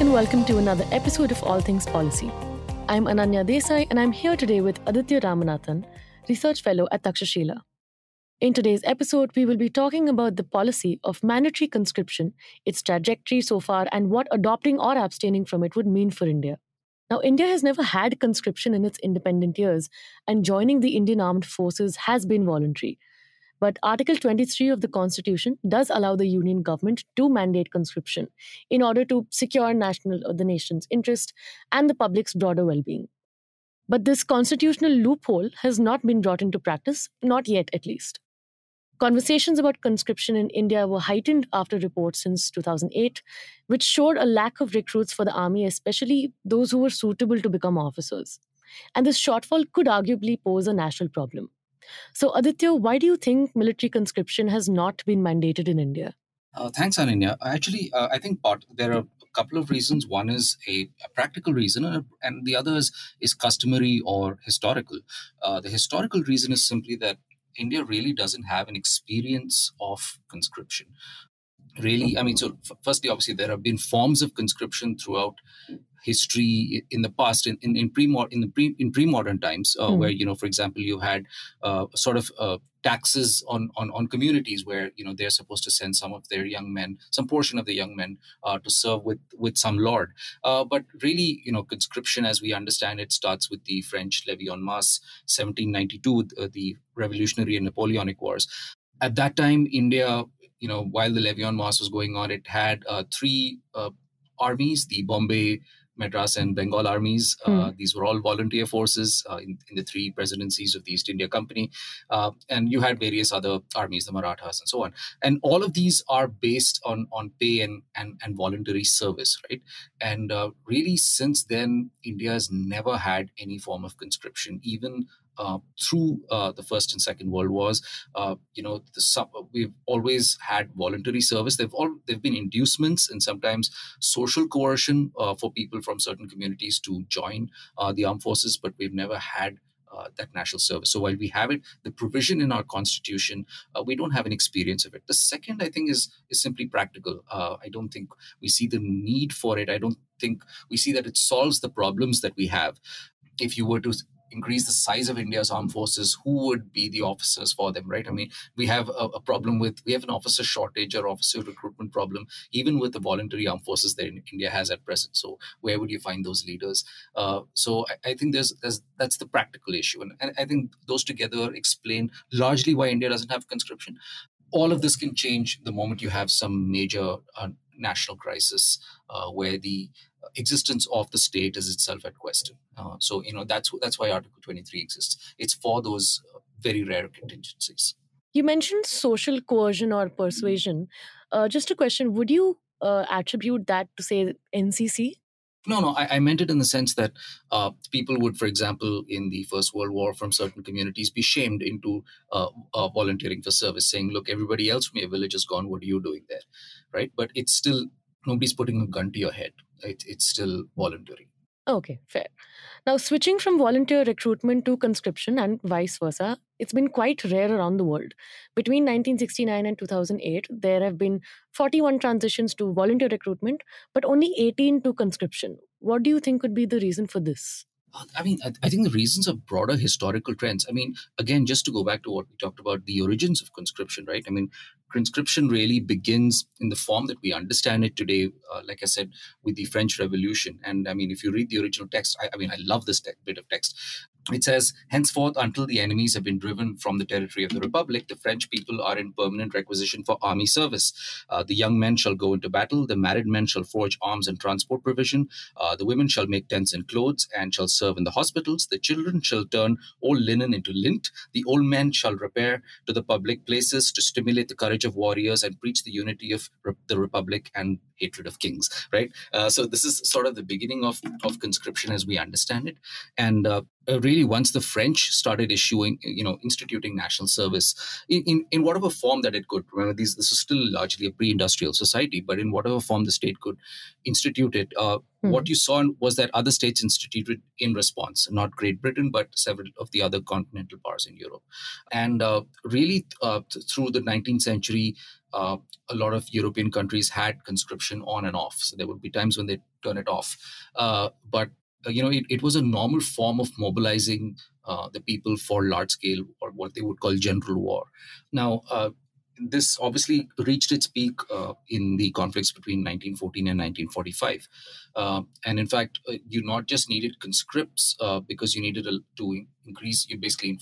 And welcome to another episode of All Things Policy. I'm Ananya Desai, and I'm here today with Aditya Ramanathan, Research Fellow at Takshashila. In today's episode, we will be talking about the policy of mandatory conscription, its trajectory so far, and what adopting or abstaining from it would mean for India. Now, India has never had conscription in its independent years, and joining the Indian Armed Forces has been voluntary. But Article 23 of the Constitution does allow the Union government to mandate conscription in order to secure national or the nation's interest and the public's broader well being. But this constitutional loophole has not been brought into practice, not yet at least. Conversations about conscription in India were heightened after reports since 2008, which showed a lack of recruits for the army, especially those who were suitable to become officers. And this shortfall could arguably pose a national problem. So, Aditya, why do you think military conscription has not been mandated in India? Uh, thanks, Ananya. Actually, uh, I think part, there are a couple of reasons. One is a, a practical reason, and, and, the other is, is customary or historical. Uh, the historical reason is simply that India really doesn't have an experience of conscription. Really, I mean, so f- firstly, obviously, there have been forms of conscription throughout history in the past in in, in pre in the pre in pre-modern times uh, mm. where you know for example you had uh, sort of uh, taxes on, on on communities where you know they're supposed to send some of their young men some portion of the young men uh, to serve with with some lord uh, but really you know conscription as we understand it starts with the french levée en masse 1792 uh, the revolutionary and napoleonic wars at that time india you know while the levée en masse was going on it had three armies the bombay Madras and Bengal armies. Mm. These were all volunteer forces uh, in, in, the three presidencies of the East India Company. Uh, and you had various other armies, the Marathas and so on. And all of these are based on, on pay and, and, and voluntary service, right? And uh, really, since then, India has never had any form of conscription, even uh, through uh, the First and Second World Wars. Uh, you know, the, we've always had voluntary service. They've all they've been inducements and sometimes social coercion uh, for people from certain communities to join uh, the armed forces, but we've never had. Uh, that national service. So while we have it, the provision in our constitution, we don't have an experience of it. The second, I think, is is simply practical. I don't think we see the need for it. I don't think we see that it solves the problems that we have if you were to increase the size of India's armed forces, who would be the officers for them, right? I mean, we have a, a, problem with we have an officer shortage or officer recruitment problem, even with the voluntary armed forces that India has at present. So where would you find those leaders? Uh, so I, I, think there's, there's that's the practical issue, and, and I think those together explain largely why India doesn't have conscription. All of this can change the moment you have some major uh, national crisis uh, where the existence of the state is itself at question. Uh, so you know that's that's why Article 23 exists. It's for those uh, very rare contingencies. You mentioned social coercion or persuasion. Uh, just a question: Would you uh, attribute that to say NCC? No, no, I, I, meant it in the sense that uh, people would, for example, in the First World War, from certain communities, be shamed into uh, uh, volunteering for service, saying, "Look, everybody else from your village is gone. What are you doing there?" Right? But it's still nobody's putting a gun to your head. It, it's still voluntary. Okay, fair. Now, switching from volunteer recruitment to conscription and vice versa, it's been quite rare around the world. Between 1969 and 2008, there have been 41 transitions to volunteer recruitment, but only 18 to conscription. What do you think could be the reason for this? Uh, I mean, I, I, think the reasons are broader historical trends. I mean, again, just to go back to what we talked about, the origins of conscription, right? I mean, conscription really begins in the form that we understand it today, uh, like I said, with the French Revolution. And I mean, if you read the original text, I, I mean, I love this te- bit of text. It says, henceforth, until the enemies have been driven from the territory of the Republic, the French people are in permanent requisition for army service. Uh, the young men shall go into battle, the married men shall forge arms and transport provision, uh, the women shall make tents and clothes and shall serve in the hospitals, the children shall turn old linen into lint, the old men shall repair to the public places to stimulate the courage of warriors and preach the unity of re- the Republic and hatred of kings, right? Uh, so this is sort of the beginning of, of conscription as we understand it. And uh, uh, really once the French started issuing, you know, instituting national service in, in, in whatever form that it could. Remember, these, this is still largely a pre-industrial society, but in whatever form the state could institute it, uh, mm. what you saw was that other states instituted in response, not Great Britain, but several of the other continental powers in Europe. And uh, really, uh, th- through the 19th century, uh, a lot of European countries had conscription on and off. So there would be times when they turn it off. Uh, but uh, you know, it, it was a normal form of mobilizing uh, the people for large scale or what they would call general war. Now, uh, this obviously reached its peak uh, in the conflicts between 1914 and 1945. Uh, and in fact, uh, you not just needed conscripts because you needed a, to increase, you basically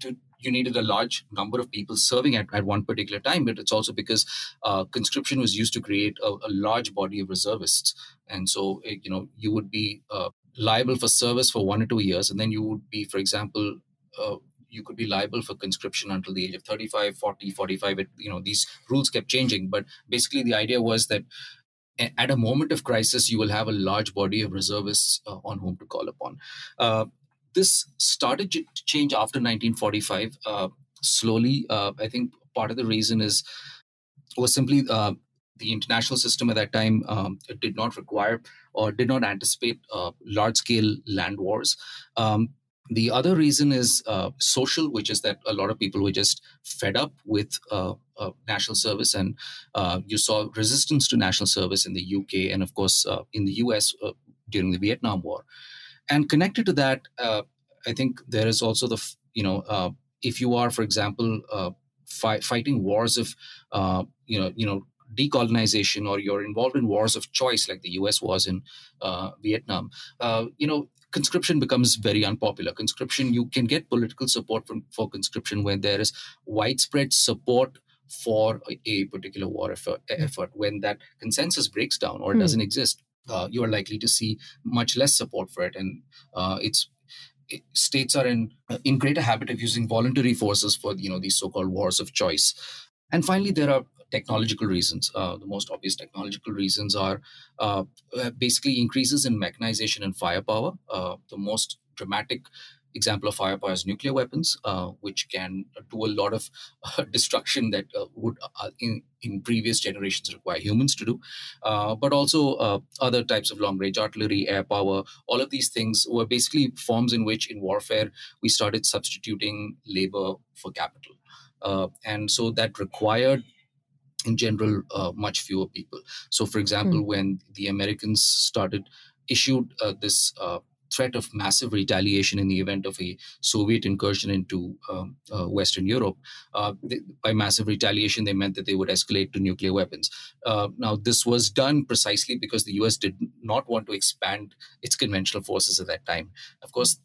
to, you needed a large number of people serving at, at one particular time, but it's also because uh, conscription was used to create a, a, large body of reservists. And so, eh, you know, you would be uh, liable for service for one or two years, and then you would be, for example, uh, you could be liable for conscription until the age of 35 40 45 it, you know these rules kept changing but basically the idea was that at a moment of crisis, you will have a large body of reservists uh, on whom to call upon. Uh, this started to change after 1945 uh, slowly. Uh, I think part of the reason is was simply uh, the international system at that time um, did not require or did not anticipate uh, large scale land wars. Um, the other reason is uh, social, which is that a lot of people were just fed up with uh, uh, national service, and uh, you saw resistance to national service in the UK and, of course, in the US during the Vietnam War. And connected to that, uh, I think there is also the you know uh, if you are, for example, uh, fi- fighting wars of uh, you know you know decolonization or you're involved in wars of choice like the U.S. was in uh, Vietnam, uh, you know conscription becomes very unpopular. Conscription, you can get political support from, for conscription when there is widespread support for a particular war effort, effort. When that consensus breaks down or mm. doesn't exist, uh, you are likely to see much less support for it, and uh, it's it, states are in uh, in greater habit of using voluntary forces for you know these so-called wars of choice. And finally, there are technological reasons. Uh, the most obvious technological reasons are uh basically increases in mechanization and firepower. Uh, the most dramatic example of firepower is nuclear weapons, uh, which can do a lot of uh, destruction that uh, would uh, in, in previous generations require humans to do. Uh, but also uh, other types of long range artillery, air power, all of these things were basically forms in which in warfare we started substituting labor for capital. and so that required in general uh, much fewer people so for example mm. when the americans started issued uh, this uh, threat of massive retaliation in the event of a Soviet incursion into um, uh, Western Europe. Uh, they, by massive retaliation, they meant that they would escalate to nuclear weapons. Uh, now, this was done precisely because the US did not want to expand its conventional forces at that time. Of course,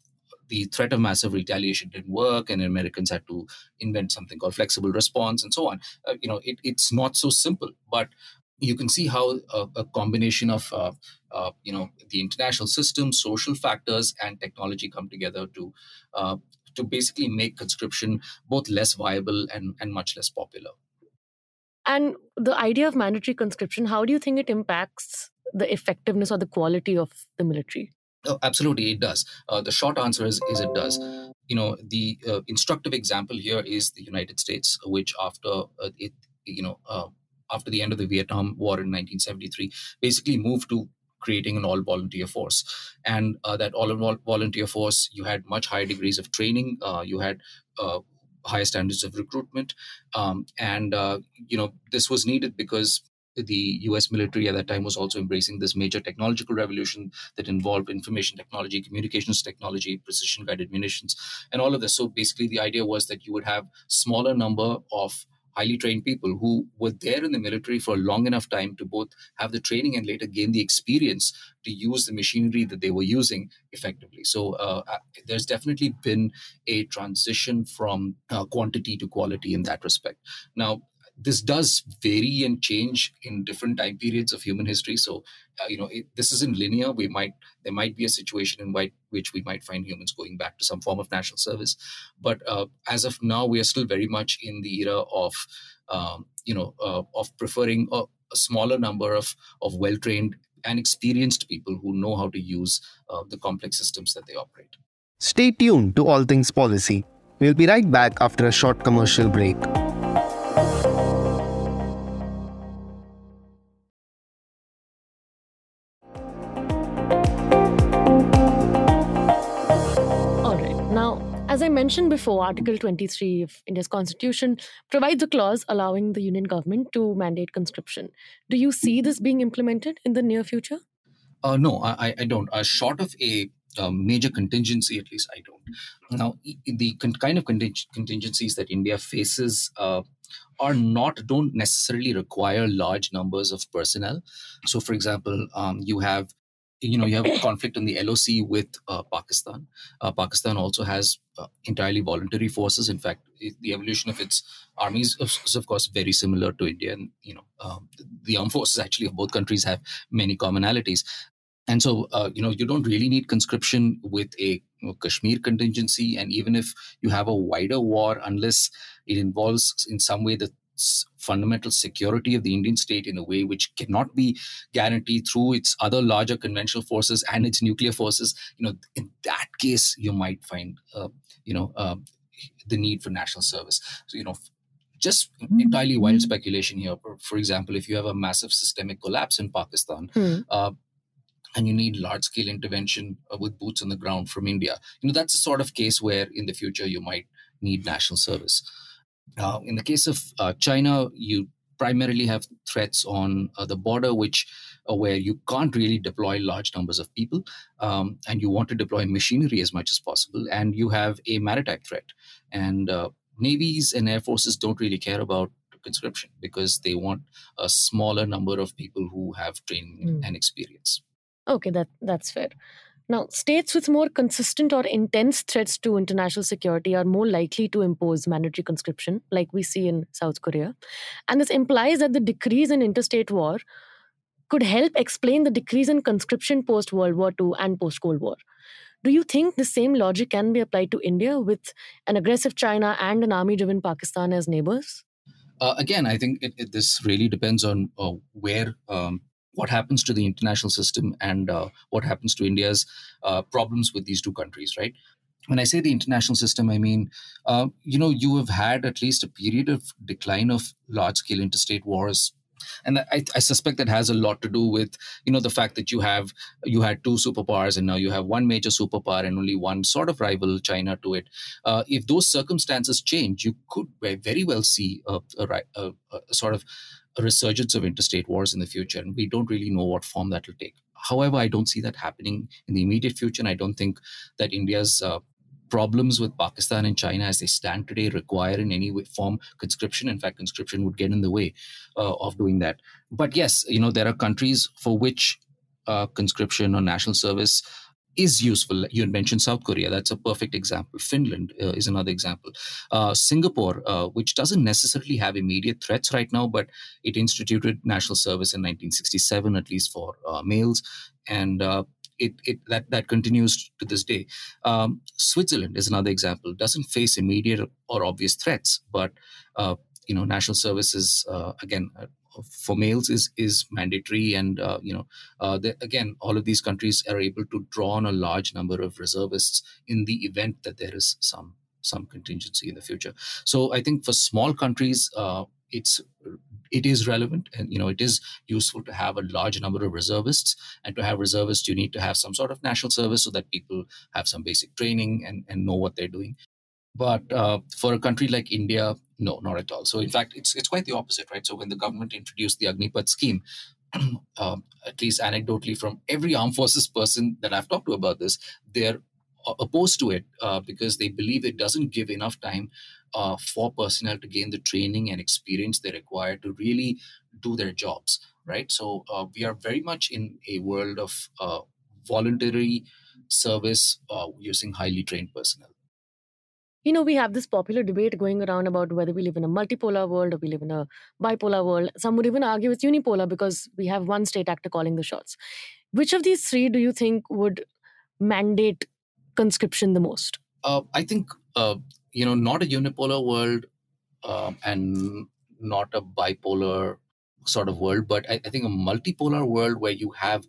the threat of massive retaliation didn't work, and Americans had to invent something called flexible response and so on. Uh, you know, it, it's not so simple, but you can see how a, a combination of uh, uh, you know the international system, social factors, and technology come together to uh, to basically make conscription both less viable and, and much less popular. And the idea of mandatory conscription, how do you think it impacts the effectiveness or the quality of the military? Oh, absolutely, it does. Uh, the short answer is, is it does. You know, the uh, instructive example here is the United States, which after uh, it, you know, uh, after the end of the Vietnam War in 1973, basically moved to creating an all volunteer force. And uh, that all volunteer force, you had much higher degrees of training, uh, you had uh, higher standards of recruitment. Um, and, uh, you know, this was needed because the US military at that time was also embracing this major technological revolution that involved information technology, communications technology, precision guided munitions, and all of this. So basically, the idea was that you would have smaller number of highly trained people who were there in the military for a long enough time to both have the training and later gain the experience to use the machinery that they were using effectively. So uh, uh there's definitely been a transition from uh, quantity to quality in that respect. Now, this does vary and change in different time periods of human history. So, uh, you know, it, this isn't linear. We might there might be a situation in which we might find humans going back to some form of national service, but uh, as of now, we are still very much in the era of, um, you know, uh, of preferring a, a, smaller number of of well trained and experienced people who know how to use uh, the complex systems that they operate. Stay tuned to All Things Policy. We'll be right back after a short commercial break. Mentioned before, Article 23 of India's constitution provides a clause allowing the union government to mandate conscription. Do you see this being implemented in the near future? Uh, no, I, I don't. Uh, short of a um, major contingency, at least I don't. Now, the con- kind of conting- contingencies that India faces uh, are not don't necessarily require large numbers of personnel. So, for example, um, you have you know you have conflict on the LOC with uh, Pakistan. Uh, Pakistan also has uh, entirely voluntary forces. In fact, it, the evolution of its armies is, of course very similar to India. And you know um, the armed forces actually of both countries have many commonalities. And so uh, you know you don't really need conscription with a you know, Kashmir contingency. And even if you have a wider war, unless it involves in some way the fundamental security of the Indian state in a way which cannot be guaranteed through its other larger conventional forces and its nuclear forces, you know, in that case, you might find, uh, you know, uh, the need for national service. So, you know, just entirely wild speculation here. For example, if you have a massive systemic collapse in Pakistan, hmm. uh, and you need large scale intervention uh, with boots on the ground from India, you know that's the sort of case where in the future you might need national service. Uh, in the case of uh, China, you primarily have threats on uh, the border, which uh, where you can't really deploy large numbers of people, um, and you want to deploy machinery as much as possible, and you have a maritime threat, and uh, navies and air forces don't really care about conscription because they want a smaller number of people who have training mm. and experience. Okay, that that's fair. Now, states with more consistent or intense threats to international security are more likely to impose mandatory conscription, like we see in South Korea. And this implies that the decrease in interstate war could help explain the decrease in conscription post World War II and post Cold War. Do you think the same logic can be applied to India with an aggressive China and an army driven Pakistan as neighbors? Uh, again, I think it, it, this really depends on uh, where um, what happens to the international system and uh, what happens to India's uh, problems with these two countries, right? When I say the international system, I mean, uh, you know, you have had at least a period of decline of large scale interstate wars and I, I, suspect that has a lot to do with you know the fact that you have you had two superpowers and now you have one major superpower and only one sort of rival china to it uh, if those circumstances change you could very well see a, a, a, a sort of a resurgence of interstate wars in the future, and we don't really know what form that will take. However, I don't see that happening in the immediate future, and I don't think that India's uh, problems with Pakistan and China as they stand today require in any way, form conscription. In fact, conscription would get in the way uh, of doing that. But yes, you know there are countries for which uh, conscription or national service is useful. You mentioned South Korea. That's a perfect example. Finland uh, is another example. Uh, Singapore, uh, which doesn't necessarily have immediate threats right now, but it instituted national service in 1967, at least for uh, males. And uh, it, it, that, that continues to this day. Um, Switzerland is another example. Doesn't face immediate or obvious threats, but uh, you know, national service is again for males is is mandatory and uh, you know uh, again all of these countries are able to draw on a large number of reservists in the event that there is some some contingency in the future. So i think for small countries uh, it's it is relevant and you know it is useful to have a large number of reservists. And to have reservists you need to have some sort of national service so that people have some basic training and, and know what they're doing. But uh, for a country like India, no, not at all. So in fact, it's it's quite the opposite, right? So when the government introduced the Agnipath scheme, um, at least anecdotally from every armed forces person that I've talked to about this, they're opposed to it uh, because they believe it doesn't give enough time uh, for personnel to gain the training and experience they require to really do their jobs right so uh, we are very much in a world of uh, voluntary service uh, using highly trained personnel you know, we have this popular debate going around about whether we live in a multipolar world or we live in a bipolar world. Some would even argue it's unipolar because we have one state actor calling the shots. Which of these three do you think would mandate conscription the most? Uh, I think, uh, you know, not a unipolar world uh, and not a bipolar sort of world, but I, I, think a multipolar world where you have,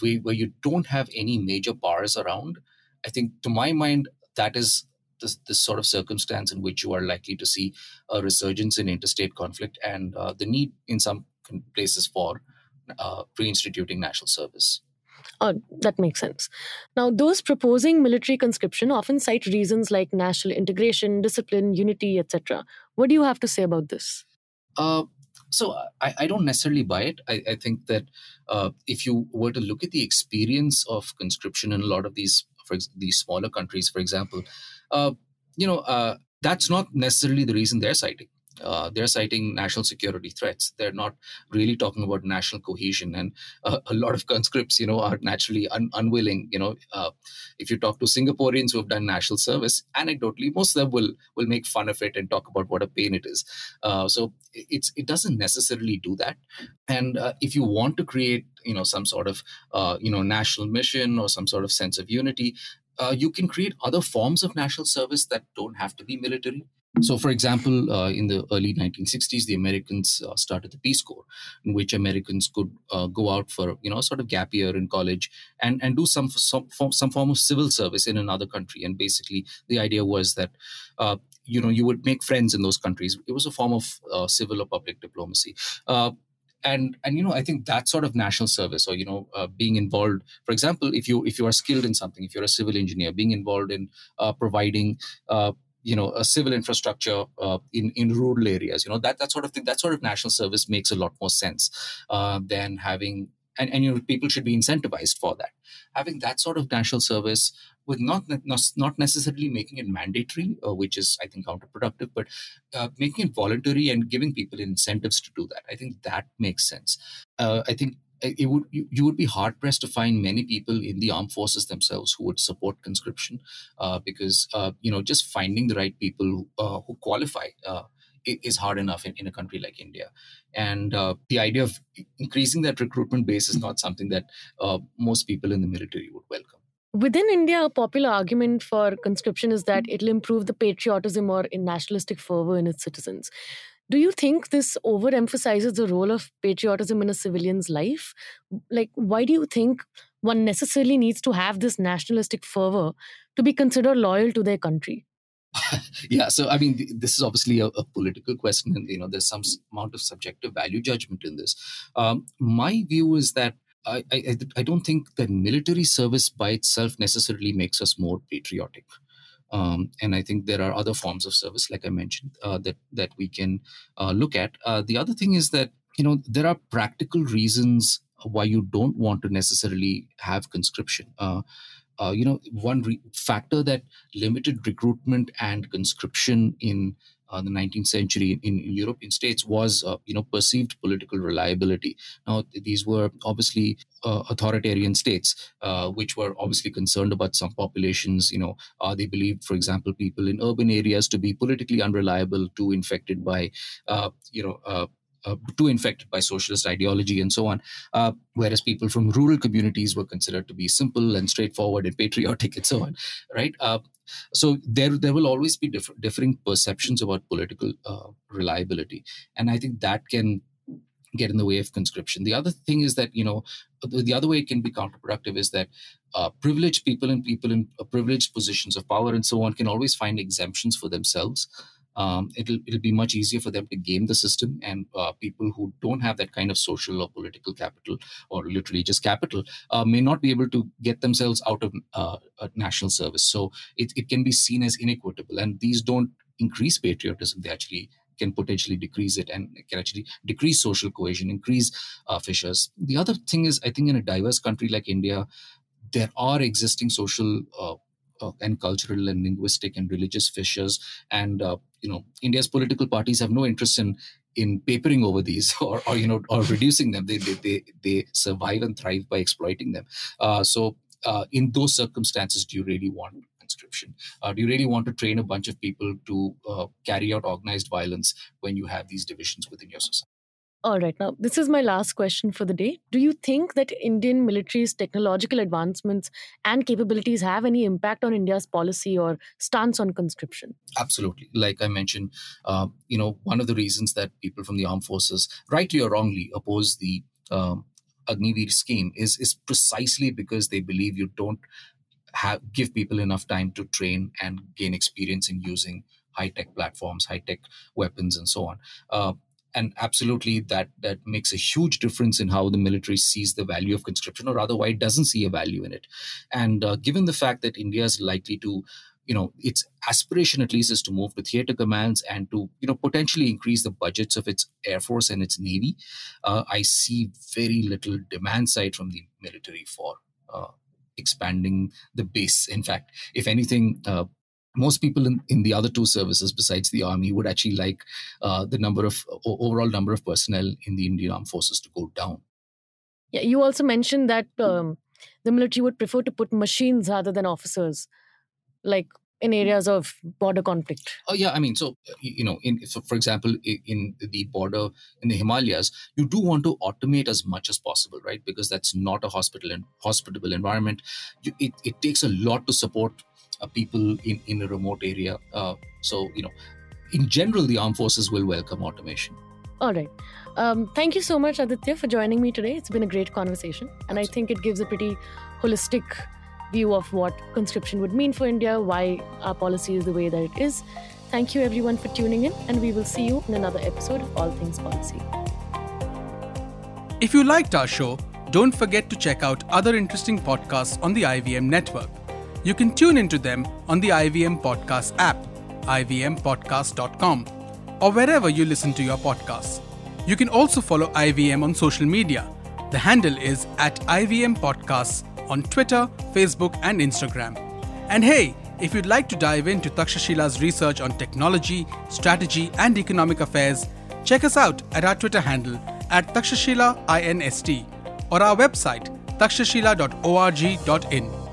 where you don't have any major powers around. I think, to my mind, that is this, this sort of circumstance in which you are likely to see a resurgence in interstate conflict and uh, the need in some places for uh, reinstituting national service. Oh, that makes sense. Now, those proposing military conscription often cite reasons like national integration, discipline, unity, etc. What do you have to say about this? Uh, so I, I, don't necessarily buy it. I, I think that uh, if you were to look at the experience of conscription in a lot of these, for these smaller countries, for example, you know, uh, that's not necessarily the reason they're citing. Uh, they're citing national security threats. They're not really talking about national cohesion, and uh, a lot of conscripts, you know, are naturally un- unwilling. You know, uh, if you talk to Singaporeans who have done national service, anecdotally, most of them will will make fun of it and talk about what a pain it is. Uh, so it's it doesn't necessarily do that. And uh, if you want to create, you know, some sort of you know national mission or some sort of sense of unity, uh, you can create other forms of national service that don't have to be military. So, for example, uh, in the early 1960s, the Americans uh, started the Peace Corps, in which Americans could uh, go out for you know sort of gap year in college and and do some some some form of civil service in another country. And basically, the idea was that uh, you know you would make friends in those countries. It was a form of uh, civil or public diplomacy and and you know i think that sort of national service or you know uh, being involved for example if you if you are skilled in something if you're a civil engineer being involved in uh, providing uh, you know a civil infrastructure uh, in in rural areas you know that that sort of thing that sort of national service makes a lot more sense uh, than having and, and you know people should be incentivized for that. Having that sort of national service with not not necessarily making it mandatory, uh, which is I think counterproductive, but uh, making it voluntary and giving people incentives to do that. I think that makes sense. Uh, I think uh, it would you, you, would be hard pressed to find many people in the armed forces themselves who would support conscription, uh, because uh, you know just finding the right people who qualify is hard enough in, in a country like India. And uh, the idea of increasing that recruitment base is not something that uh, most people in the military would welcome. Within India, a popular argument for conscription is that it'll improve the patriotism or in nationalistic fervor in its citizens. Do you think this overemphasizes the role of patriotism in a civilian's life? Like, why do you think one necessarily needs to have this nationalistic fervor to be considered loyal to their country? yeah, so I mean, this is obviously a, a, political question, and you know, there's some amount of subjective value judgment in this. Um, my view is that I, I, I don't think that military service by itself necessarily makes us more patriotic. Um, and I think there are other forms of service, like I mentioned, uh, that that we can uh, look at. Uh, the other thing is that you know there are practical reasons why you don't want to necessarily have conscription. Uh, uh, you know, one re- factor that limited recruitment and conscription in uh, the 19th century in, in European states was, uh, you know, perceived political reliability. Now, these were obviously uh, authoritarian states, uh, which were obviously concerned about some populations. You know, uh, they believed, for example, people in urban areas to be politically unreliable, too infected by, uh, you know, uh, too infected by socialist ideology and so on. Uh, whereas people from rural communities were considered to be simple and straightforward and patriotic and so on, right? Uh, so there, there will always be diff- differing perceptions about political uh, reliability, and I think that can get in the way of conscription. The other thing is that you know the, the other way it can be counterproductive is that uh, privileged people and people in uh, privileged positions of power and so on can always find exemptions for themselves um, it'll it'll be much easier for them to game the system, and uh, people who don't have that kind of social or political capital, or literally just capital, uh, may not be able to get themselves out of uh, national service. So it, it can be seen as inequitable, and these don't increase patriotism; they actually can potentially decrease it and can actually decrease social cohesion, increase uh, fissures. The other thing is, I think in a diverse country like India, there are existing social uh, uh, and cultural and linguistic and religious fissures. And uh, you know, India's political parties have no interest in in papering over these or, or you know or reducing them. They they they, they survive and thrive by exploiting them. Uh, so uh, in those circumstances, do you really want conscription? Uh, do you really want to train a bunch of people to uh, carry out organized violence when you have these divisions within your society? All right, now this is my last question for the day. Do you think that Indian military's technological advancements and capabilities have any impact on India's policy or stance on conscription? Absolutely. Like I mentioned, uh, you know, one of the reasons that people from the armed forces, rightly or wrongly, oppose the um, Agniveer scheme is is precisely because they believe you don't have give people enough time to train and gain experience in using high tech platforms, high tech weapons, and so on. Uh, and absolutely that that makes a huge difference in how the military sees the value of conscription or rather why it doesn't see a value in it. And uh, given the fact that india is likely to you know its aspiration at least is to move to theater commands and to you know potentially increase the budgets of its air force and its navy uh, i see very little demand side from the military for uh, expanding the base. In fact if anything uh, most people in, in the other two services besides the army would actually like uh, the number of overall number of personnel in the indian armed forces to go down. Yeah you also mentioned that um, the military would prefer to put machines rather than officers like in areas of border conflict. Oh yeah i mean so you know in so for example in the border in the himalayas you do want to automate as much as possible right? Because that's not a hospital and hospitable environment. You, it, it takes a lot to support people in, in a remote area. Uh, so, you know, in general, the armed forces will welcome automation. All right. Um, thank you so much, Aditya, for joining me today. It's been a great conversation. And I think it gives a pretty holistic view of what conscription would mean for India, why our policy is the way that it is. Thank you, everyone, for tuning in, and we will see you in another episode of All Things Policy. If you liked our show, don't forget to check out other interesting podcasts on the IVM network. You can tune into them on the IVM Podcast app, ivmpodcast.com, or wherever you listen to your podcasts. You can also follow IVM on social media. The handle is at IVM Podcasts on Twitter, Facebook, and Instagram. And hey, if you'd like to dive into Takshashila's research on technology, strategy, and economic affairs, check us out at our Twitter handle at Takshashila INST or our website takshashila.org.in.